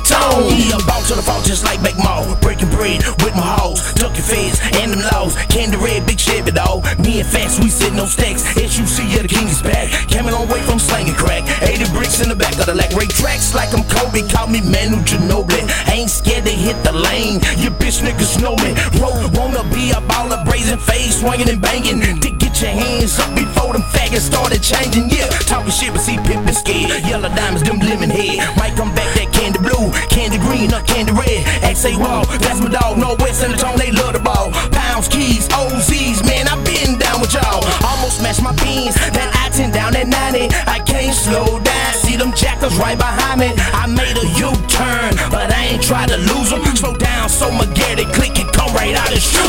the tone. He a to on the just like McMahon. Breaking bread with my hoes, ducking feds and them laws. Candy red, big Chevy though. Me and Fast, we sitting on stacks. SUC, yeah, the king is back. Came a long way from slanging crack. 80 bricks in the back of the lack. Ray tracks like I'm Kobe. Call me Manu Ginobili. Ain't scared to hit the lane. You bitch niggas know me. Roll, wanna be a baller, brazen face, swinging and banging. To get your hands up before them faggots started changing. Yeah, talking shit, but see Pippin scared. Yellow diamonds, them green, candy red. X.A. Wall, that's my dog. Northwest tone, they love the ball. Pounds, keys, OZs, man, I been down with y'all. Almost smashed my beans, then I 10 down at 90. I can't slow down, see them jackers right behind me. I made a U-turn, but I ain't try to lose them. Slow down, so my get it, click it, come right out and shoot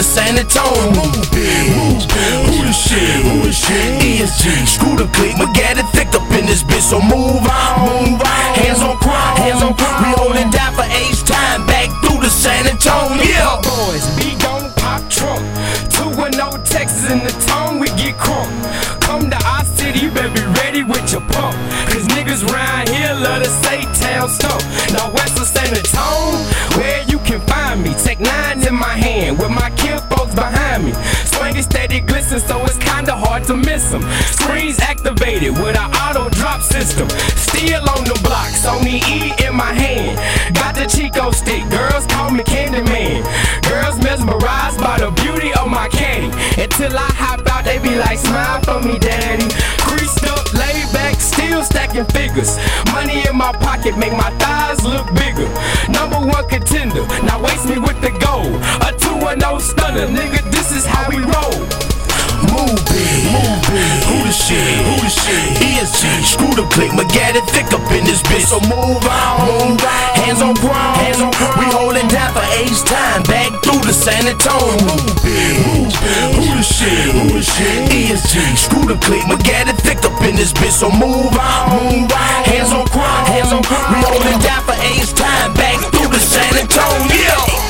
the San Antonio. Move big, move big, who the shit, who the shit? ESG, screw the click, my get it thick up in this bitch. So move on, move on, hands on ground, hands on ground. We holding down for age time, back through the San Antonio. Boys, be gon' pop trunk. 210 Texas in the town, we get crunk. Come to our city, you better be ready with your pump. Cause niggas round here love to say town stuff. Now West of San Antonio, where you can find me. Hard to miss them. Screens activated with an auto drop system. Still on the block, Sony E in my hand. Got the Chico stick, girls call me Candyman. Girls mesmerized by the beauty of my caddy. Until I hop out, they be like, smile for me, daddy. Creased up, laid back, still stacking figures. Money in my pocket make my thighs look bigger. Number one contender, now waste me with the gold. A 2 0 stunner, nigga, the shit? Who the shit? ESG, screw the click, it thick up in this bitch. So move on, move on. Hands on ground, hands on ground. We holding down for age time, back through the San Antonio. Move big, move big. Who the shit? Who the shit? ESG, screw the click, it thick up in this bitch. So move on, move on. Hands on ground, hands on ground. We holding down for age time, back through the San Antonio.